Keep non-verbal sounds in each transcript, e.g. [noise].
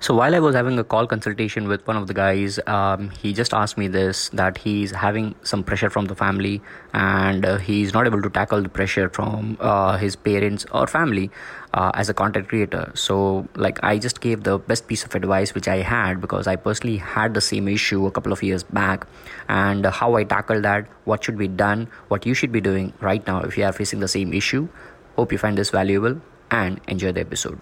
So while I was having a call consultation with one of the guys, um, he just asked me this that he's having some pressure from the family and uh, he's not able to tackle the pressure from uh, his parents or family uh, as a content creator. So like I just gave the best piece of advice which I had because I personally had the same issue a couple of years back and how I tackled that, what should be done, what you should be doing right now if you are facing the same issue. Hope you find this valuable and enjoy the episode.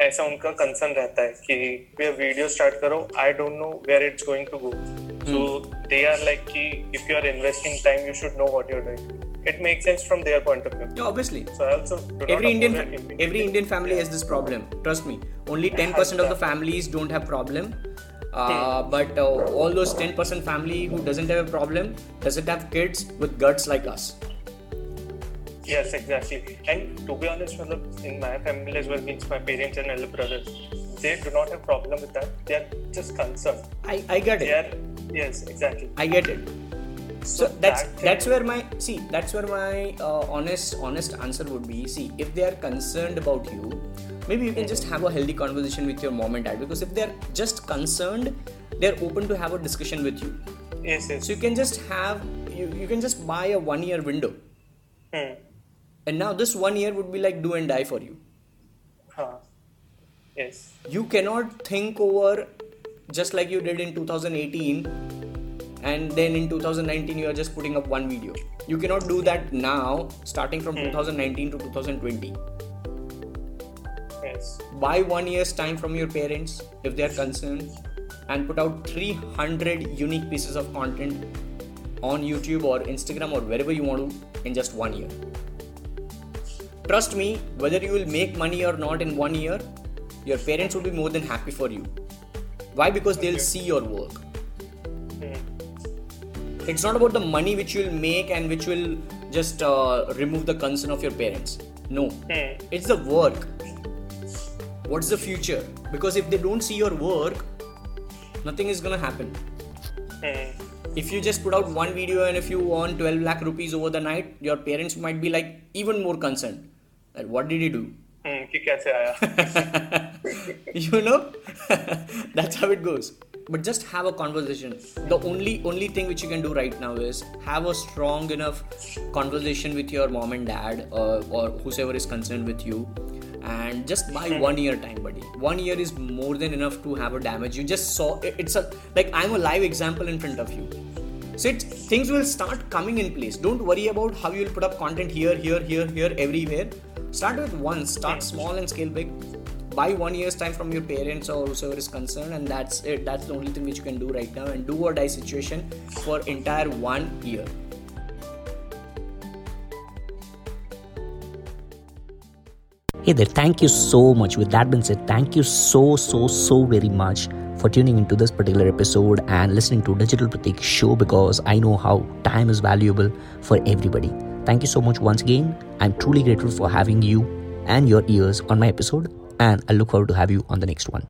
ऐसा उनका concern रहता है कि video start करो I don't know where it's going to go so they are like कि if you are investing time you should know what you are doing it makes sense from their point of view obviously so also every Indian every Indian family has this problem trust me only 10% of the families don't have problem but all those 10% family who doesn't have a problem doesn't have kids with guts like us Yes, exactly. And to be honest, in my family as well, means my parents and elder brothers, they do not have problem with that. They are just concerned. I, I get They it. are yes, exactly. I get it. So that's that that's where my see that's where my uh, honest honest answer would be. See, if they are concerned about you, maybe you can just have a healthy conversation with your mom and dad. Because if they are just concerned, they are open to have a discussion with you. Yes, yes. So you can just have you, you can just buy a one year window. Hmm. And now this one year would be like do and die for you. Huh. Yes. You cannot think over just like you did in 2018 and then in 2019 you are just putting up one video. You cannot do that now starting from hmm. 2019 to 2020. Yes. Buy one year's time from your parents if they are concerned and put out 300 unique pieces of content on YouTube or Instagram or wherever you want to in just one year. Trust me, whether you will make money or not in one year, your parents will be more than happy for you. Why? Because they'll see your work. It's not about the money which you'll make and which will just uh, remove the concern of your parents. No, it's the work. What's the future? Because if they don't see your work, nothing is gonna happen. Hmm. If you just put out one video and if you earn 12 lakh rupees over the night, your parents might be like even more concerned what did he do? [laughs] you know, [laughs] that's how it goes. But just have a conversation. The only only thing which you can do right now is have a strong enough conversation with your mom and dad or, or whosoever is concerned with you and just buy one year time buddy. One year is more than enough to have a damage. You just saw it's a like i'm a live example in front of you. So things will start coming in place. Don't worry about how you'll put up content here here here here everywhere start with one. Start small and scale big. Buy one year's time from your parents or whoever is concerned and that's it. That's the only thing which you can do right now. And do or die situation for entire one year. Hey there, thank you so much. With that being said, thank you so, so, so very much for tuning into this particular episode and listening to Digital Pratik show because I know how time is valuable for everybody. Thank you so much once again. I'm truly grateful for having you and your ears on my episode, and I look forward to have you on the next one.